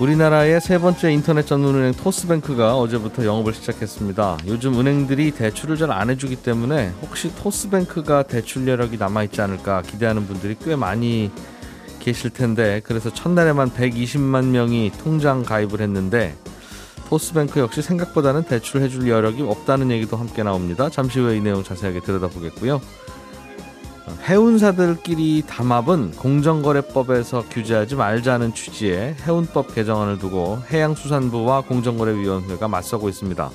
우리나라의 세 번째 인터넷 전문은행 토스뱅크가 어제부터 영업을 시작했습니다. 요즘 은행들이 대출을 잘 안 해주기 때문에 혹시 토스뱅크가 대출 여력이 남아있지 않을까 기대하는 분들이 꽤 많이 계실 텐데 그래서 첫날에만 120만 명이 통장 가입을 했는데 토스뱅크 역시 생각보다는 대출 해줄 여력이 없다는 얘기도 함께 나옵니다. 잠시 후에 이 내용 자세하게 들여다보겠고요. 해운사들끼리 담합은 공정거래법에서 규제하지 말자는 취지의 해운법 개정안을 두고 해양수산부와 공정거래위원회가 맞서고 있습니다.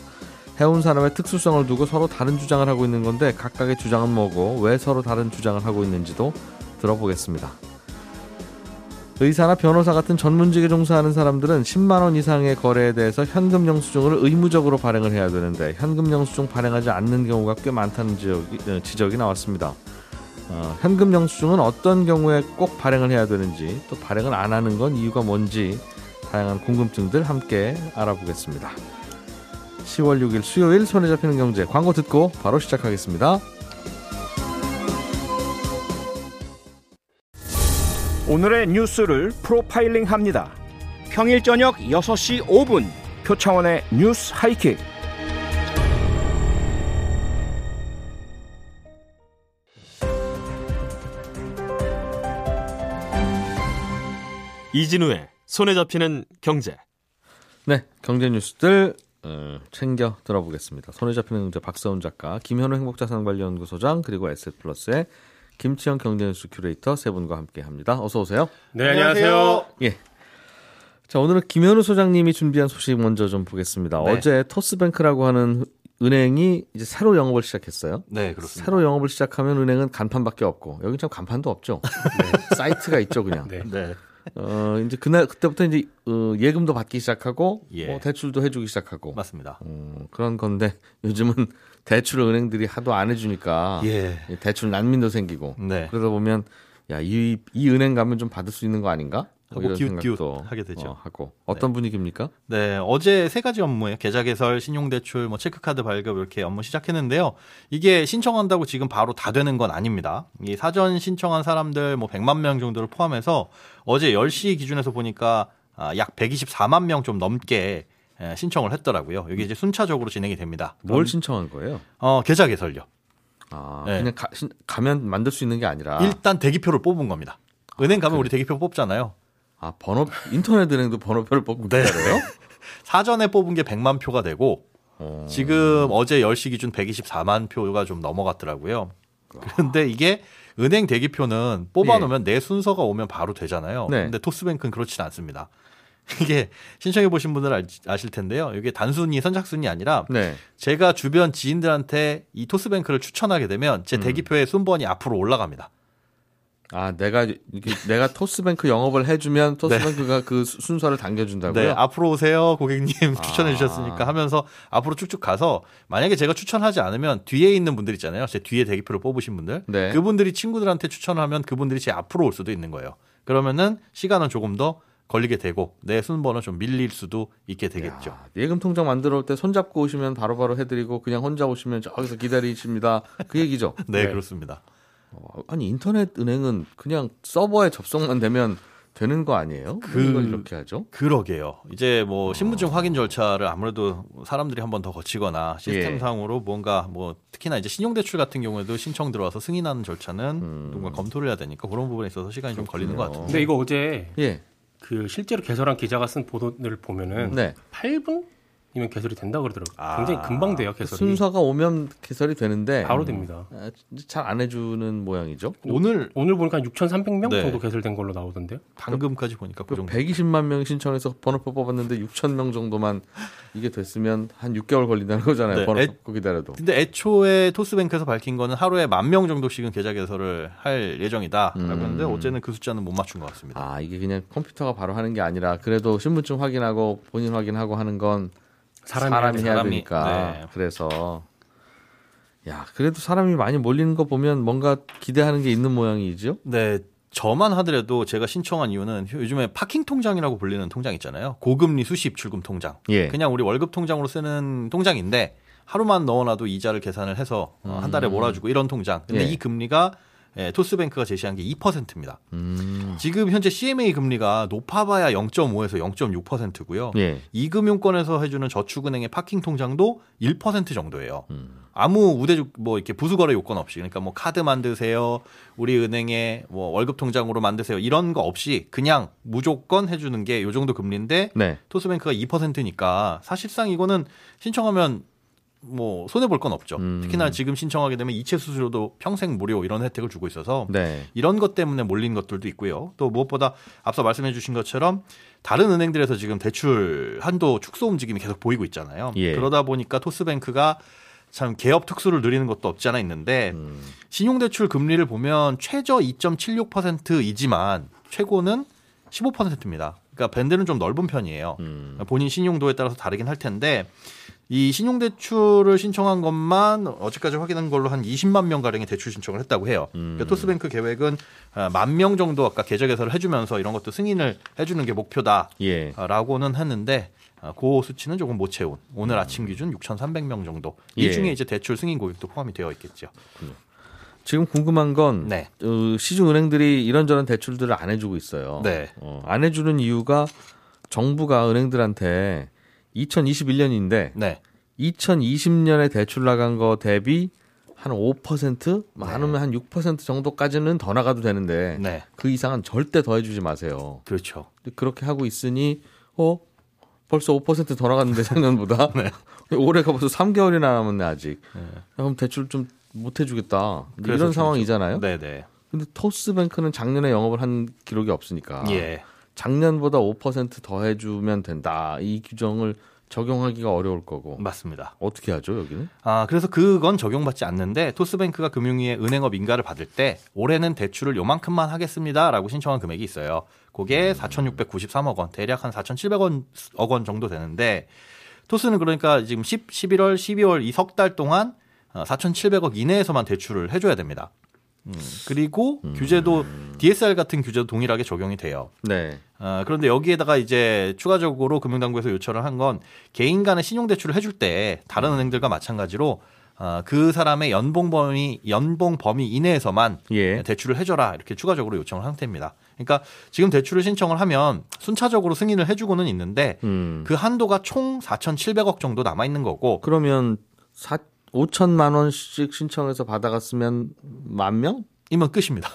해운 산업의 특수성을 두고 서로 다른 주장을 하고 있는 건데 각각의 주장은 뭐고 왜 서로 다른 주장을 하고 있는지도 들어보겠습니다. 의사나 변호사 같은 전문직에 종사하는 사람들은 10만 원 이상의 거래에 대해서 현금 영수증을 의무적으로 발행을 해야 되는데 현금 영수증 발행하지 않는 경우가 꽤 많다는 지적이, 어, 나왔습니다. 어, 현금 영수증은 어떤 경우에 꼭 발행을 해야 되는지 또 발행을 안 하는 건 이유가 뭔지 다양한 궁금증들 함께 알아보겠습니다. 10월 6일 수요일 손에 잡히는 경제 광고 듣고 바로 시작하겠습니다. 오늘의 뉴스를 프로파일링 합니다. 평일 저녁 6시 5분 표창원의 뉴스 하이킥. 이진우의 손에 잡히는 경제. 네, 경제 뉴스들 어, 챙겨 들어보겠습니다. 손에 잡히는 경제 박서훈 작가, 김현우 행복자산관리연구소장 그리고 에셋플러스의 김치영 경제뉴스 큐레이터 세 분과 함께합니다. 어서 오세요. 네, 안녕하세요. 예. 자, 오늘은 김현우 소장님이 준비한 소식 먼저 좀 보겠습니다. 네. 어제 토스뱅크라고 하는 은행이 이제 새로 영업을 시작했어요. 네, 그렇습니다. 새로 영업을 시작하면 은행은 간판밖에 없고 여기 참 간판도 없죠. 네, 사이트가 있죠, 그냥. 네. 네. 어 이제 그날 그때부터 이제 어, 예금도 받기 시작하고 예. 뭐 대출도 해주기 시작하고 맞습니다. 어, 그런 건데 요즘은 대출을 은행들이 하도 안 해주니까 예. 대출 난민도 생기고 네. 그러다 보면 야이 이 은행 가면 좀 받을 수 있는 거 아닌가? 뭐 하고 기웃기웃 하게 되죠. 어, 하고 어떤 분위기입니까? 네, 어제 세 가지 업무에 계좌 개설, 신용 대출, 뭐 체크카드 발급 이렇게 업무 시작했는데요. 이게 신청한다고 지금 바로 다 되는 건 아닙니다. 이 사전 신청한 사람들 뭐 100만 명 정도를 포함해서 어제 10시 기준에서 보니까 아, 약 124만 명 좀 넘게 예, 신청을 했더라고요. 이게 이제 순차적으로 진행이 됩니다. 뭘 신청한 거예요? 어, 계좌 개설요. 아 네. 그냥 가, 신- 가면 만들 수 있는 게 아니라 일단 대기표를 뽑은 겁니다. 은행 가면 우리 대기표 뽑잖아요. 아 번호 인터넷 은행도 번호표를 뽑고 네. 기다려요? 사전에 뽑은 게 100만 표가 되고 어. 지금 어제 10시 기준 124만 표가 좀 넘어갔더라고요. 그런데 이게 은행 대기표는 뽑아놓으면 내 순서가 오면 바로 되잖아요. 네. 근데 토스뱅크는 그렇진 않습니다. 이게 신청해 보신 분들 알- 아실 텐데요. 이게 단순히 선착순이 아니라 네. 제가 주변 지인들한테 이 토스뱅크를 추천하게 되면 음. 제 대기표의 순번이 앞으로 올라갑니다. 아 내가 내가 토스뱅크 영업을 해주면 토스뱅크가 그 수- 순서를 당겨준다고요? 네, 앞으로 오세요, 고객님 추천해 아. 주셨으니까 하면서 앞으로 쭉쭉 가서 만약에 제가 추천하지 않으면 뒤에 있는 분들 있잖아요. 제 뒤에 대기표를 뽑으신 분들. 네. 그분들이 친구들한테 추천하면 그분들이 제 앞으로 올 수도 있는 거예요. 그러면은 시간은 조금 더 걸리게 되고 내 순번은 좀 밀릴 수도 있게 되겠죠. 야, 예금 통장 만들어 올 때 손잡고 오시면 바로바로 해드리고 그냥 혼자 오시면 저기서 기다리십니다. 그 얘기죠. 네, 그렇습니다. 어, 아니 인터넷 은행은 그냥 서버에 접속만 되면 되는 거 아니에요? 그... 그- 이걸 이렇게 하죠? 그러게요. 이제 뭐 신분증 확인 절차를 아무래도 사람들이 한 번 더 거치거나 예. 시스템상으로 뭔가 뭐 특히나 이제 신용대출 같은 경우에도 신청 들어와서 승인하는 절차는 누군가 검토를 해야 되니까 그런 부분에 있어서 시간이 좀 걸리는 것 같은데. 근데 이거 어제 예. 그 실제로 개설한 기자가 쓴 보도를 보면은 네. 8분 이면 개설이 된다 그러더라고요. 아. 굉장히 금방 돼요 개설이. 순서가 오면 개설이 되는데 바로 됩니다. 잘안 해주는 모양이죠. 오늘 오늘 보니까 6,300명 네. 정도 개설된 걸로 나오던데요. 방금까지 보니까 그그 정도. 120만 명이 신청해서 번호표 뽑았는데 6천 명 정도만 이게 됐으면 한 6개월 걸린다는 거잖아요. 네, 번호표 애- 기다려도. 근데 애초에 토스뱅크에서 밝힌 거는 하루에 만 명 정도씩은 계좌 개설을 할 예정이다. 음. 라고 했는데 어제는 그 숫자는 못 맞춘 것 같습니다. 아 이게 그냥 컴퓨터가 바로 하는 게 아니라 그래도 신분증 확인하고 본인 확인하고 하는 건 사람이 사람이, 해야 사람이, 되니까 네. 그래서 야, 그래도 사람이 많이 몰리는 거 보면 뭔가 기대하는 게 있는 모양이죠? 네. 저만 하더라도 제가 신청한 이유는 요즘에 파킹 통장이라고 불리는 통장 있잖아요. 고금리 수십 출금 통장. 예. 그냥 우리 월급 통장으로 쓰는 통장인데 하루만 넣어놔도 이자를 계산을 해서 어, 한 달에 몰아주고 이런 통장. 근데 예. 이 금리가 예, 토스뱅크가 제시한 게 2%입니다. 음. 지금 현재 CMA 금리가 높아봐야 0.5에서 0.6%고요. 예. 이금융권에서 해주는 저축은행의 파킹 통장도 1% 정도예요. 음. 아무 우대 뭐 이렇게 부수거래 요건 없이 그러니까 뭐 카드 만드세요, 우리 은행에 뭐 월급 통장으로 만드세요 이런 거 없이 그냥 무조건 해주는 게 요 정도 금리인데 네. 토스뱅크가 2%니까 사실상 이거는 신청하면 뭐 손해 볼 건 없죠. 음. 특히나 지금 신청하게 되면 이체 수수료도 평생 무료 이런 혜택을 주고 있어서 네. 이런 것 때문에 몰린 것들도 있고요. 또 무엇보다 앞서 말씀해 주신 것처럼 다른 은행들에서 지금 대출 한도 축소 움직임이 계속 보이고 있잖아요. 예. 그러다 보니까 토스뱅크가 참 개업 특수를 누리는 것도 없지 않아 있는데 음. 신용대출 금리를 보면 최저 2.76%이지만 최고는 15%입니다. 그러니까 밴드는 좀 넓은 편이에요. 음. 본인 신용도에 따라서 다르긴 할 텐데 이 신용대출을 신청한 것만 어제까지 확인한 걸로 한 20만 명 가량의 대출 신청을 했다고 해요. 음. 그러니까 토스뱅크 계획은 만 명 정도 아까 계좌 개설을 해주면서 이런 것도 승인을 해주는 게 목표다라고는 예. 했는데 아, 그 수치는 조금 못 채운 오늘 아침 기준 6,300명 정도. 이 예. 중에 이제 대출 승인 고객도 포함이 되어 있겠죠. 지금 궁금한 건 네. 어, 시중 은행들이 이런저런 대출들을 안 해주고 있어요. 네. 어, 안 해주는 이유가 정부가 은행들한테 2021년인데 네. 2020년에 대출 나간 거 대비 한 5% 많으면 한6% 정도까지는 더 나가도 되는데 네. 그 이상은 절대 더 해주지 마세요. 그렇죠. 그렇게 하고 있으니 어 벌써 5%더 나갔는데 작년보다 올해가 벌써 3개월이나 남았네 아직. 네. 야, 그럼 대출 좀 못 해주겠다. 이런 좀 상황이잖아요. 네, 네. 근데 토스뱅크는 작년에 영업을 한 기록이 없으니까 예. 작년보다 5%더 해주면 된다. 이 규정을 적용하기가 어려울 거고 맞습니다. 어떻게 하죠 여기는? 아, 그래서 그건 적용받지 않는데 토스뱅크가 금융위에 은행업 인가를 받을 때 올해는 대출을 요만큼만 하겠습니다라고 신청한 금액이 있어요. 그게 4,693억 원, 대략 한 4,700원 억원 정도 되는데 토스는 그러니까 지금 10, 11월, 12월 이 석 달 동안 4,700억 이내에서만 대출을 해줘야 됩니다. 음, 그리고 규제도 DSR 같은 규제도 동일하게 적용이 돼요. 네. 아, 그런데 여기에다가 이제 추가적으로 금융당국에서 요청을 한 건 개인 간의 신용대출을 해줄 때 다른 은행들과 마찬가지로 아, 그 사람의 연봉 범위, 연봉 범위 이내에서만 예. 대출을 해줘라 이렇게 추가적으로 요청을 한 상태입니다. 그러니까 지금 대출을 신청을 하면 순차적으로 승인을 해주고는 있는데 음. 그 한도가 총 4,700억 정도 남아 있는 거고 그러면 4 5천만 원씩 신청해서 받아갔으면 만 명? 이면 끝입니다.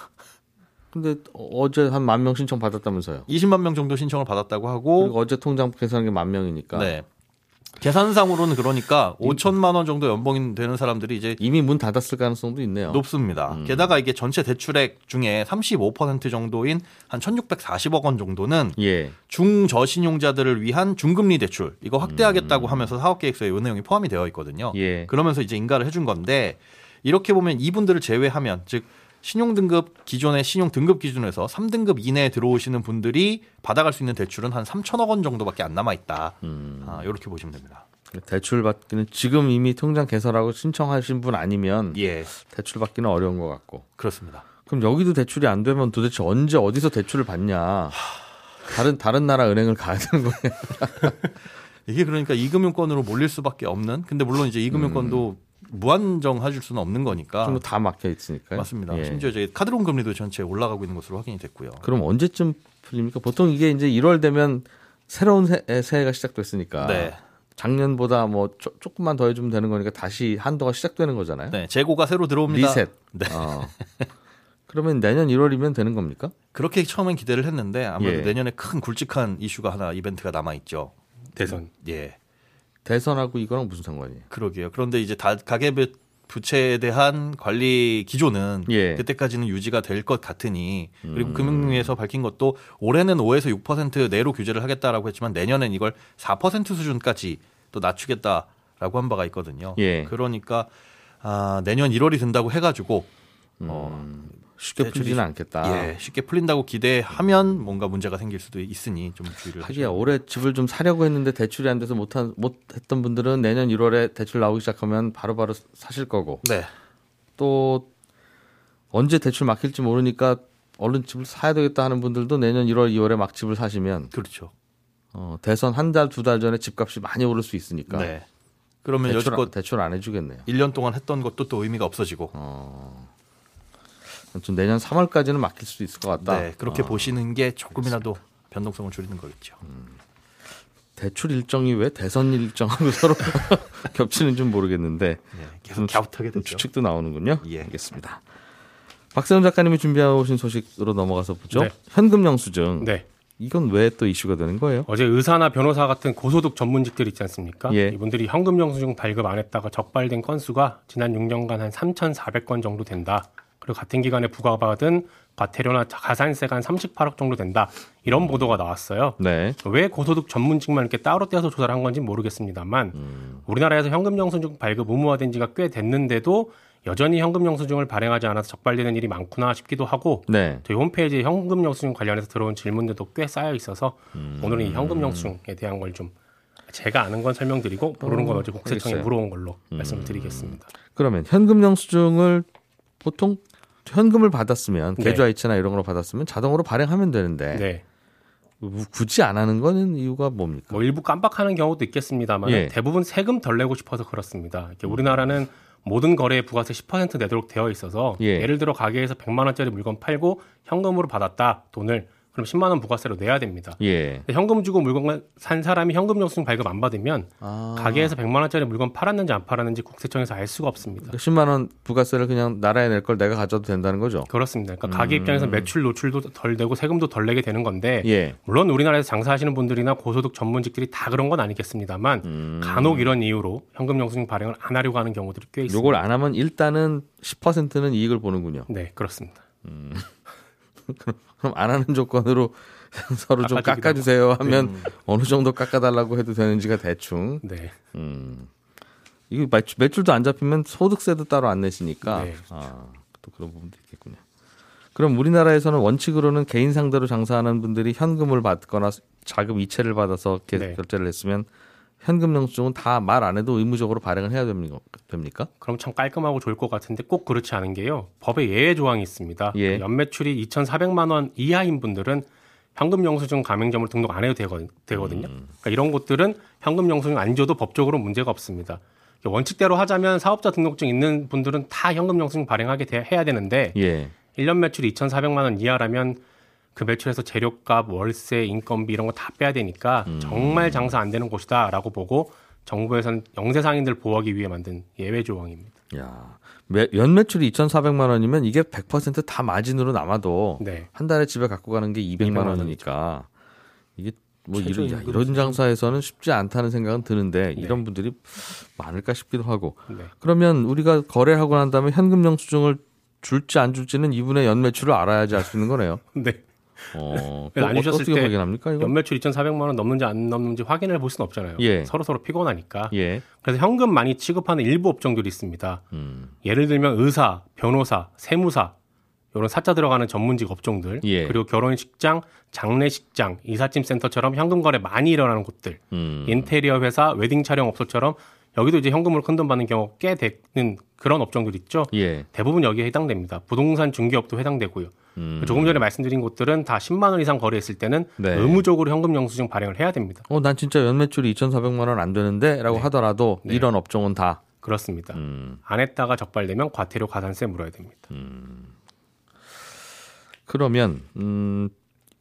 근데 어제 한 만 명 신청 받았다면서요? 20만 명 정도 신청을 받았다고 하고 그리고 어제 통장 계산한 게 만 명이니까 네. 계산상으로는 그러니까 5천만 원 정도 연봉이 되는 사람들이 이제 이미 문 닫았을 가능성도 있네요. 높습니다. 게다가 이게 전체 대출액 중에 35% 정도인 한 1,640억 원 정도는 예. 중저신용자들을 위한 중금리 대출 이거 확대하겠다고 하면서 사업계획서에 이 내용이 포함이 되어 있거든요. 예. 그러면서 이제 인가를 해준 건데 이렇게 보면 이분들을 제외하면 즉 신용 등급 기존의 신용 등급 기준에서 3등급 이내에 들어오시는 분들이 받아갈 수 있는 대출은 한 3천억 원 정도밖에 안 남아 있다. 음. 아, 이렇게 보시면 됩니다. 대출 받기는 지금 이미 통장 개설하고 신청하신 분 아니면 예, 대출 받기는 어려운 것 같고. 그렇습니다. 그럼 여기도 대출이 안 되면 도대체 언제 어디서 대출을 받냐? 다른 다른 나라 은행을 가야 되는 거예요. 이게 그러니까 이금융권으로 몰릴 수밖에 없는. 근데 물론 이제 이금융권도 무한정 해줄 수는 없는 거니까. 좀다 막혀 있으니까요. 맞습니다. 예. 심지어 이제 카드론 금리도 전체 올라가고 있는 것으로 확인이 됐고요. 그럼 언제쯤 풀립니까? 보통 이게 이제 1월 되면 새로운 새, 새해가 시작됐으니까 네. 작년보다 뭐 조, 조금만 더 해주면 되는 거니까 다시 한도가 시작되는 거잖아요. 네, 재고가 새로 들어옵니다. 리셋. 네. 어. 그러면 내년 1월이면 되는 겁니까? 그렇게 처음엔 기대를 했는데 아무래도 예. 내년에 큰 굵직한 이슈가 하나 이벤트가 남아 있죠. 대선. 예. 대선하고 이거랑 무슨 상관이에요? 그러게요. 그런데 이제 다 가계부 부채에 대한 관리 기조는 예. 그때까지는 유지가 될 것 같으니 음. 그리고 금융위에서 밝힌 것도 올해는 5에서 6% 내로 규제를 하겠다라고 했지만 내년엔 이걸 4% 수준까지 또 낮추겠다라고 한 바가 있거든요. 예. 그러니까 아, 내년 1월이 된다고 해가지고 어, 쉽게 대출이- 풀지는 않겠다. 예, 쉽게 풀린다고 기대하면 뭔가 문제가 생길 수도 있으니 좀 주의를 하기야 올해 집을 좀 사려고 했는데 대출이 안 돼서 못한 못했던 분들은 내년 1월에 대출 나오기 시작하면 바로 바로 사실 거고 네. 또 언제 대출 막힐지 모르니까 얼른 집을 사야 되겠다 하는 분들도 내년 1월, 2월에 막 집을 사시면 그렇죠. 어, 대선 한 달, 두 달 전에 집값이 많이 오를 수 있으니까 네. 그러면 대출, 여지껏 대출 안 해주겠네요. 1년 동안 했던 것도 또 의미가 없어지고. 좀 내년 3월까지는 막힐 수도 있을 것 같다. 네, 그렇게 어, 보시는 게 조금이라도 변동성을 줄이는 거겠죠. 대출 일정이 왜 대선 일정하고 서로 겹치는 줄 모르겠는데 네, 계속 갸웃하게 되죠. 추측도 나오는군요. 예. 알겠습니다. 박세훈 작가님이 준비해 오신 소식으로 넘어가서 보죠. 네. 현금 영수증. 네. 이건 왜 또 이슈가 되는 거예요? 어제 의사나 변호사 같은 고소득 전문직들 있지 않습니까? 예. 이분들이 현금 영수증 발급 안 했다가 적발된 건수가 지난 6년간 한 3,400건 정도 된다. 그리고 같은 기간에 부과받은 과태료나 가산세가 한 38억 정도 된다. 이런 보도가 나왔어요. 네. 왜 고소득 전문직만 이렇게 따로 떼서 조사를 한 건지 모르겠습니다만 우리나라에서 현금 영수증 발급 의무화된 지가 꽤 됐는데도 여전히 현금 영수증을 발행하지 않아서 적발되는 일이 많구나 싶기도 하고 네. 저희 홈페이지에 현금 영수증 관련해서 들어온 질문들도 꽤 쌓여 있어서 오늘은 이 현금 영수증에 대한 걸좀 제가 아는 건 설명드리고 모르는 건 어제 국세청에 알겠어요. 물어온 걸로 말씀을 드리겠습니다. 그러면 현금 영수증을 보통 현금을 받았으면 네. 계좌이체나 이런 걸로 받았으면 자동으로 발행하면 되는데 네. 굳이 안 하는 거는 이유가 뭡니까? 뭐 일부 깜빡하는 경우도 있겠습니다만 예. 대부분 세금 덜 내고 싶어서 그렇습니다. 우리나라는 모든 거래에 부가세 10% 내도록 되어 있어서 예. 예. 를 들어 가게에서 100만 원짜리 물건 팔고 현금으로 받았다 돈을 그럼 10만 원 부가세로 내야 됩니다. 예. 현금 주고 물건 산 사람이 현금 영수증 발급 안 받으면 아. 가게에서 100만 원짜리 물건 팔았는지 안 팔았는지 국세청에서 알 수가 없습니다. 10만 원 부가세를 그냥 나라에 낼 걸 내가 가져도 된다는 거죠? 그렇습니다. 그러니까 가게 입장에서 매출 노출도 덜 되고 세금도 덜 내게 되는 건데 음. 예. 물론 우리나라에서 장사하시는 분들이나 고소득 전문직들이 다 그런 건 아니겠습니다만 음. 간혹 이런 이유로 현금 영수증 발행을 안 하려고 하는 경우들이 꽤 있습니다. 요걸 안 하면 일단은 10%는 이익을 보는군요. 네, 그렇습니다. 그럼 안 하는 조건으로 서로 좀 깎아주세요 하면 어느 정도 깎아달라고 해도 되는지가 대충. 네. 음. 이거 매출, 매출도 안 잡히면 소득세도 따로 안 내시니까 네. 아, 또 그런 부분도 있겠군요. 그럼 우리나라에서는 원칙으로는 개인 상대로 장사하는 분들이 현금을 받거나 자금 이체를 받아서 개- 네. 결제를 했으면 현금 영수증은 다 말 안 해도 의무적으로 발행을 해야 됩니까? 그럼 참 깔끔하고 좋을 것 같은데 꼭 그렇지 않은 게요. 법에 예외 조항이 있습니다. 예. 연매출이 2,400만 원 이하인 분들은 현금 영수증 가맹점을 등록 안 해도 되거- 되거든요. 음. 그러니까 이런 곳들은 현금 영수증 안 줘도 법적으로 문제가 없습니다. 원칙대로 하자면 사업자 등록증 있는 분들은 다 현금 영수증 발행하게 돼- 해야 되는데 예. 1년 매출이 2,400만 원 이하라면 그 매출에서 재료값, 월세, 인건비 이런 거 다 빼야 되니까 음. 정말 장사 안 되는 곳이다라고 보고 정부에서는 영세 상인들 보호하기 위해 만든 예외 조항입니다. 야, 매, 연 매출이 2,400만 원이면 이게 100%다 마진으로 남아도 네. 한 달에 집에 갖고 가는 게 200만 200만 원이니까 이게 뭐 이런, 야, 이런 장사에서는 쉽지 않다는 생각은 드는데 네. 이런 분들이 많을까 싶기도 하고 네. 그러면 우리가 거래하고 난 다음에 현금 영수증을 줄지 안 줄지는 이분의 연 매출을 알아야지 알 수 있는 거네요. 네. 어, 주셨을 어떻게 때 확인합니까 이거? 연매출 2,400만 원 넘는지 안 넘는지 확인을 볼 수는 없잖아요. 예. 서로 서로 피곤하니까. 예. 그래서 현금 많이 취급하는 일부 업종들이 있습니다. 음. 예를 들면 의사, 변호사, 세무사 이런 사자 들어가는 전문직 업종들 예. 그리고 결혼식장, 장례식장, 이삿짐 센터처럼 현금 거래 많이 일어나는 곳들 음. 인테리어 회사, 웨딩 촬영 업소처럼 여기도 이제 현금으로 큰돈 받는 경우 꽤 되는 그런 업종들 있죠. 예. 대부분 여기에 해당됩니다. 부동산 중개업도 해당되고요. 음. 조금 전에 말씀드린 곳들은 다 10만 원 이상 거래했을 때는 네. 의무적으로 현금 영수증 발행을 해야 됩니다. 어, 난 진짜 연 매출이 2,400만 원 안 되는데라고 하더라도 네. 이런 업종은 다 그렇습니다. 음. 안 했다가 적발되면 과태료 가산세 물어야 됩니다. 그러면 음,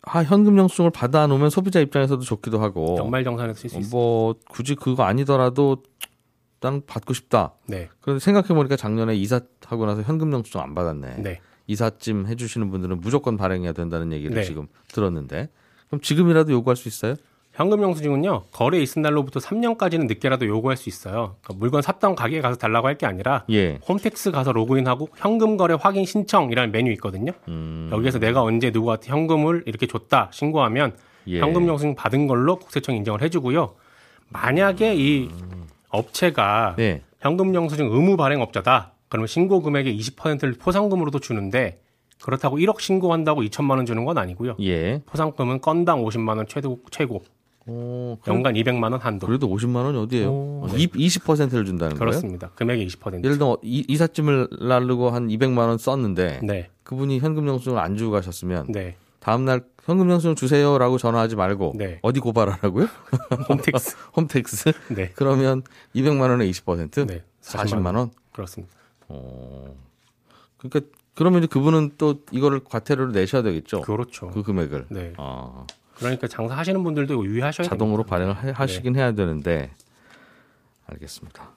아, 현금 영수증을 받아 놓으면 소비자 입장에서도 좋기도 하고 연말 정산에서 쓸수 어. 뭐 굳이 그거 아니더라도 난 받고 싶다. 네, 그런데 생각해 보니까 작년에 이사하고 나서 현금 영수증 안 받았네. 네. 이삿짐 해주시는 분들은 무조건 발행해야 된다는 얘기를 네. 지금 들었는데 그럼 지금이라도 요구할 수 있어요? 현금 영수증은요 거래 있은 날로부터 3년까지는 늦게라도 요구할 수 있어요. 그러니까 물건 샀던 가게에 가서 달라고 할 게 아니라 예. 홈택스 가서 로그인하고 현금 거래 확인 신청이라는 메뉴 있거든요. 음, 여기에서 내가 언제 누구한테 현금을 이렇게 줬다 신고하면 예. 현금 영수증 받은 걸로 국세청 인정을 해주고요. 만약에 이 업체가 네. 현금 영수증 의무 발행업자다. 그러면 신고 금액의 20%를 포상금으로도 주는데 그렇다고 1억 신고한다고 2천만 원 주는 건 아니고요. 예. 포상금은 건당 50만 원 최고 최고 어, 연간 200만 원 한도. 그래도 50만 원이 어디예요? 오. 20%를 준다는 거예요? 그렇습니다. 금액의 20%. 예를 들어 이, 이삿짐을 날르고 한 200만 원 썼는데 네. 그분이 현금 영수증을 안 주고 가셨으면 네. 다음 날 현금 영수증 주세요라고 전화하지 말고 네. 어디 고발하라고요? 홈택스. 홈택스. 네. 그러면 200만 원에 20%? 네. 40만 원? 그렇습니다. 어. 그러니까 그러면 이제 그분은 또 이거를 과태료로 내셔야 되겠죠. 그, 그렇죠. 금액을. 네. 어, 그러니까 장사하시는 분들도 유의하셔야 자동으로 됩니다. 발행을 하- 하시긴 해야 되는데 알겠습니다.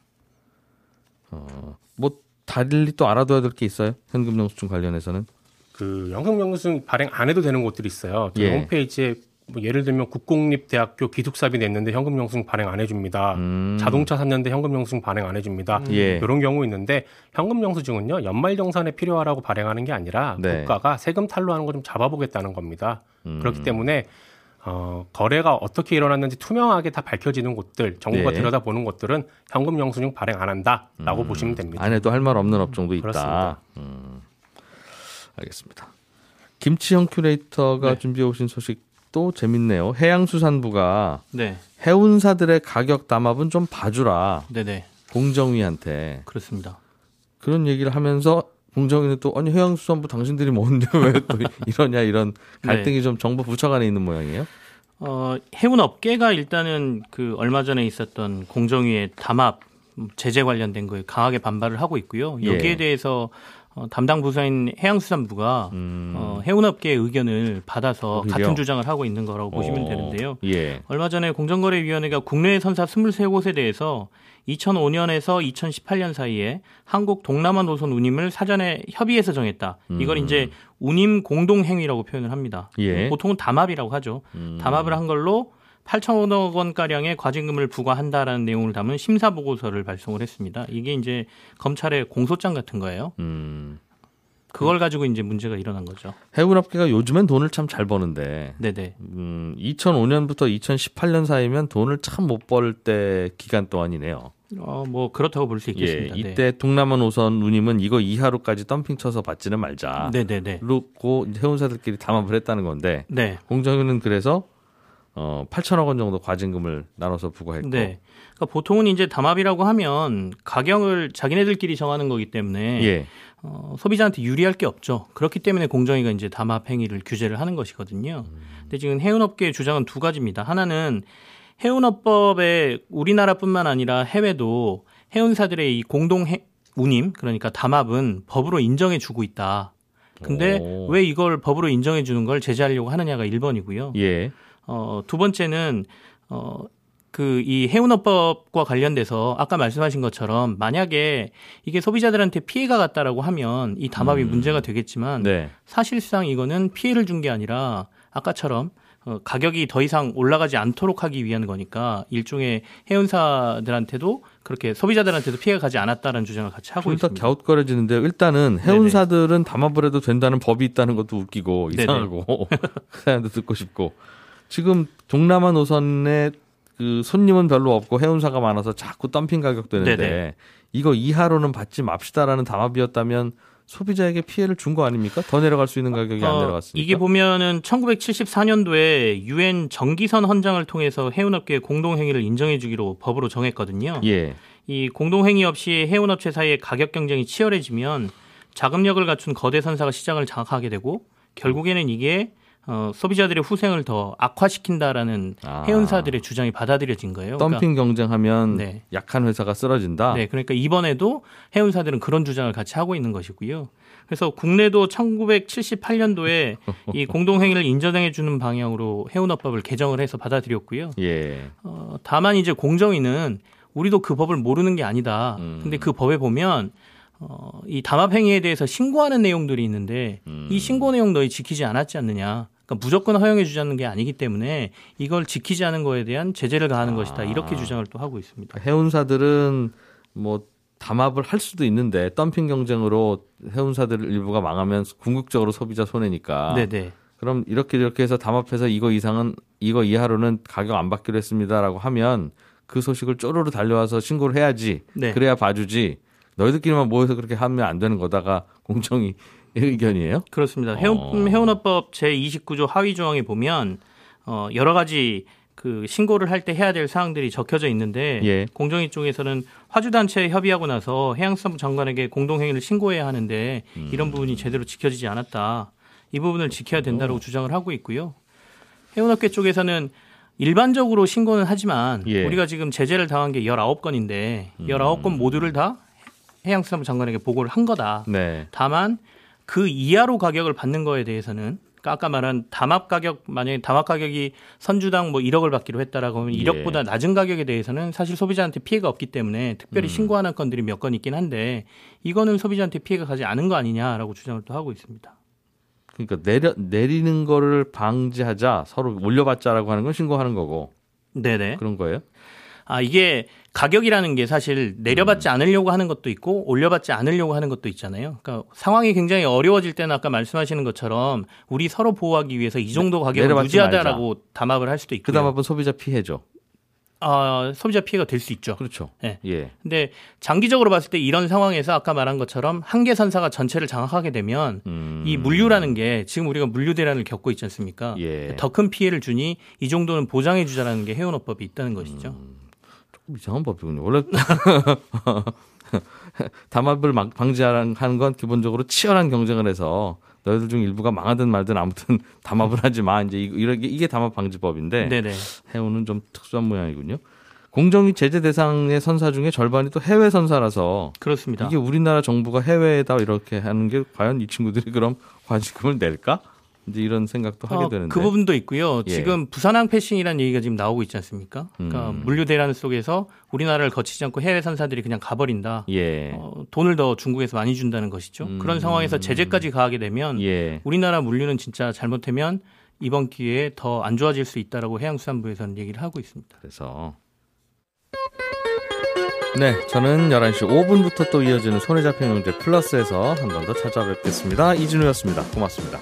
어, 뭐 달리 또 알아둬야 될 게 있어요? 현금 영수증 관련해서는? 그 연금영수증 발행 안 해도 되는 곳들이 있어요. 예. 홈페이지에 뭐 예를 들면 국공립대학교 기숙사비 냈는데 현금 영수증 발행 안 해줍니다. 음. 자동차 샀는데 현금 영수증 발행 안 해줍니다. 예. 이런 경우 있는데 현금 영수증은요 연말정산에 필요하라고 발행하는 게 아니라 네. 국가가 세금 탈루하는 거 좀 잡아보겠다는 겁니다. 음. 그렇기 때문에 어, 거래가 어떻게 일어났는지 투명하게 다 밝혀지는 곳들, 정부가 네. 들여다보는 곳들은 현금 영수증 발행 안 한다라고 음. 보시면 됩니다. 안 해도 할 말 없는 업종도 있다. 그렇습니다. 음, 알겠습니다. 김치형 큐레이터가 네. 준비해 오신 소식 도 재밌네요. 해양수산부가 네, 해운사들의 가격 담합은 좀 봐주라. 네네 공정위한테 그렇습니다. 그런 얘기를 하면서 공정위는 또 아니 해양수산부 당신들이 뭔데 왜 또 이러냐 이런 갈등이 네. 좀 정부 부처 간에 있는 모양이에요. 어, 해운 업계가 일단은 그 얼마 전에 있었던 공정위의 담합 제재 관련된 거에 강하게 반발을 하고 있고요. 여기에 예. 대해서 어, 담당 부서인 해양수산부가 음. 어, 해운업계의 의견을 받아서 오히려? 같은 주장을 하고 있는 거라고 보시면 어, 되는데요. 예. 얼마 전에 공정거래위원회가 국내 선사 23곳에 대해서 2005년에서 2018년 사이에 한국 동남아 노선 운임을 사전에 협의해서 정했다. 이걸 음. 이제 운임 공동 행위라고 표현을 합니다. 예. 보통은 담합이라고 하죠. 음. 담합을 한 걸로 8천억 원 가량의 과징금을 부과한다라는 내용을 담은 심사 보고서를 발송을 했습니다. 이게 이제 검찰의 공소장 같은 거예요. 음. 그걸 가지고 이제 문제가 일어난 거죠. 해운업계가 요즘엔 돈을 참 잘 버는데 네네. 음, 2005년부터 2018년 사이면 돈을 참 못 벌 때 기간 동안이네요. 어, 뭐 그렇다고 볼수 예, 있겠습니다. 네. 이때 동남아 노선 누님은 이거 이하로까지 덤핑 쳐서 받지는 말자. 네네네. 이제 해운사들끼리 담합을 했다는 건데 네. 공정위는 그래서 어 8천억 원 정도 과징금을 나눠서 부과했고 네. 그러니까 보통은 이제 담합이라고 하면 가격을 자기네들끼리 정하는 거기 때문에 예. 어, 소비자한테 유리할 게 없죠. 그렇기 때문에 공정위가 이제 담합 행위를 규제를 하는 것이거든요. 근데 지금 해운업계의 주장은 두 가지입니다. 하나는 해운업법에 우리나라뿐만 아니라 해외도 해운사들의 이 공동 해, 운임 그러니까 담합은 법으로 인정해 주고 있다. 근데 오. 왜 이걸 법으로 인정해 주는 걸 제재하려고 하느냐가 1번이고요. 예. 어, 두 번째는 어, 그 이 해운업법과 관련돼서 아까 말씀하신 것처럼 만약에 이게 소비자들한테 피해가 갔다라고 하면 이 담합이 음. 문제가 되겠지만 네. 사실상 이거는 피해를 준 게 아니라 아까처럼 어, 가격이 더 이상 올라가지 않도록 하기 위한 거니까 일종의 해운사들한테도 그렇게 소비자들한테도 피해가 가지 않았다는 주장을 같이 하고 둘다 있습니다. 갸웃거려지는데 일단은 해운사들은 담합을 해도 된다는 법이 있다는 것도 웃기고. 이상하고 그 사연도 듣고 싶고 지금 동남아 노선에 그 손님은 별로 없고 해운사가 많아서 자꾸 덤핑 가격 되는데 네네. 이거 이하로는 받지 맙시다라는 담합이었다면 소비자에게 피해를 준 거 아닙니까? 더 내려갈 수 있는 가격이 안 어, 내려갔으니까. 이게 보면은 1974년도에 유엔 정기선 헌장을 통해서 해운업계 공동행위를 인정해주기로 법으로 정했거든요. 예. 이 공동행위 없이 해운업체 사이의 가격 경쟁이 치열해지면 자금력을 갖춘 거대 선사가 시장을 장악하게 되고 결국에는 이게 어, 소비자들의 후생을 더 악화시킨다라는 아. 해운사들의 주장이 받아들여진 거예요. 덤핑 경쟁하면 네. 약한 회사가 쓰러진다. 네, 그러니까 이번에도 해운사들은 그런 주장을 같이 하고 있는 것이고요. 그래서 국내도 1978년도에 이 공동행위를 인정해 주는 방향으로 해운업법을 개정을 해서 받아들였고요. 예. 어, 다만 이제 공정위는 우리도 그 법을 모르는 게 아니다. 음. 근데 그 법에 보면 어, 이 담합 행위에 대해서 신고하는 내용들이 있는데 음. 이 신고 내용 너희 지키지 않았지 않느냐. 그러니까 무조건 허용해 주자는 게 아니기 때문에 이걸 지키지 않은 거에 대한 제재를 가하는 아. 것이다. 이렇게 주장을 또 하고 있습니다. 해운사들은 뭐 담합을 할 수도 있는데 덤핑 경쟁으로 해운사들 일부가 망하면 궁극적으로 소비자 손해니까. 네네. 그럼 이렇게 이렇게 해서 담합해서 이거 이상은 이거 이하로는 가격 안 받기로 했습니다라고 하면 그 소식을 쪼르르 달려와서 신고를 해야지. 네. 그래야 봐주지. 너희들끼리만 모여서 그렇게 하면 안 되는 거다가 공정이 의견이에요? 그렇습니다. 해운, 어. 해운업법 제29조 하위 조항에 보면 어, 여러 가지 그 신고를 할 때 해야 될 사항들이 적혀져 있는데 예. 공정위 쪽에서는 화주단체 협의하고 나서 해양수산부 장관에게 공동행위를 신고해야 하는데 음. 이런 부분이 제대로 지켜지지 않았다. 이 부분을 지켜야 된다고 주장을 하고 있고요. 해운업계 쪽에서는 일반적으로 신고는 하지만 예. 우리가 지금 제재를 당한 게 19건인데 음. 19건 모두를 다 해양수산부 장관에게 보고를 한 거다. 네. 다만 그 이하로 가격을 받는 거에 대해서는 아까 말한 담합 가격 만약에 담합 가격이 선주당 뭐 1억을 받기로 했다라고 하면 예. 1억보다 낮은 가격에 대해서는 사실 소비자한테 피해가 없기 때문에 특별히 신고하는 건들이 몇 건 있긴 한데 이거는 소비자한테 피해가 가지 않은 거 아니냐라고 주장을 또 하고 있습니다. 그러니까 내려 내리는 거를 방지하자 서로 올려받자라고 하는 건 신고하는 거고 네네. 그런 거예요. 아 이게 가격이라는 게 사실 내려받지 음. 않으려고 하는 것도 있고 올려받지 않으려고 하는 것도 있잖아요. 그러니까 상황이 굉장히 어려워질 때는 아까 말씀하시는 것처럼 우리 서로 보호하기 위해서 이 정도 가격을 유지하다라고 담합을 할 수도 그 있고요. 담합은 소비자 피해죠. 아, 소비자 피해가 될 수 있죠. 그렇죠. 네. 예. 근데 장기적으로 봤을 때 이런 상황에서 아까 말한 것처럼 한계 선사가 전체를 장악하게 되면 음. 이 물류라는 게 지금 우리가 물류 대란을 겪고 있지 않습니까? 예. 더 큰 피해를 주니 이 정도는 보장해 주자라는 게 해운업법이 있다는 것이죠. 음. 이상한 법이군요. 원래 담합을 막- 방지하는 건 기본적으로 치열한 경쟁을 해서 너희들 중 일부가 망하든 말든 아무튼 담합을 하지 마. 이제 이- 이게 이게 담합 방지법인데 네네. 해운은 좀 특수한 모양이군요. 공정위 제재 대상의 선사 중에 절반이 또 해외 선사라서 그렇습니다. 이게 우리나라 정부가 해외에다 이렇게 하는 게 과연 이 친구들이 그럼 관심을 낼까? 이제 이런 생각도 하게 어, 되는데. 그 부분도 있고요. 예. 지금 부산항 패싱이라는 얘기가 지금 나오고 있지 않습니까? 그러니까 음. 물류 대란 속에서 우리나라를 거치지 않고 해외 선사들이 그냥 가버린다. 예. 어, 돈을 더 중국에서 많이 준다는 것이죠. 음. 그런 상황에서 제재까지 가하게 되면 예. 우리나라 물류는 진짜 잘못하면 이번 기회에 더 안 좋아질 수 있다라고 해양수산부에서는 얘기를 하고 있습니다. 그래서 네, 저는 11시 5분부터 또 이어지는 손에 잡히는 문제 플러스에서 한 번 더 찾아뵙겠습니다. 이진우였습니다. 고맙습니다.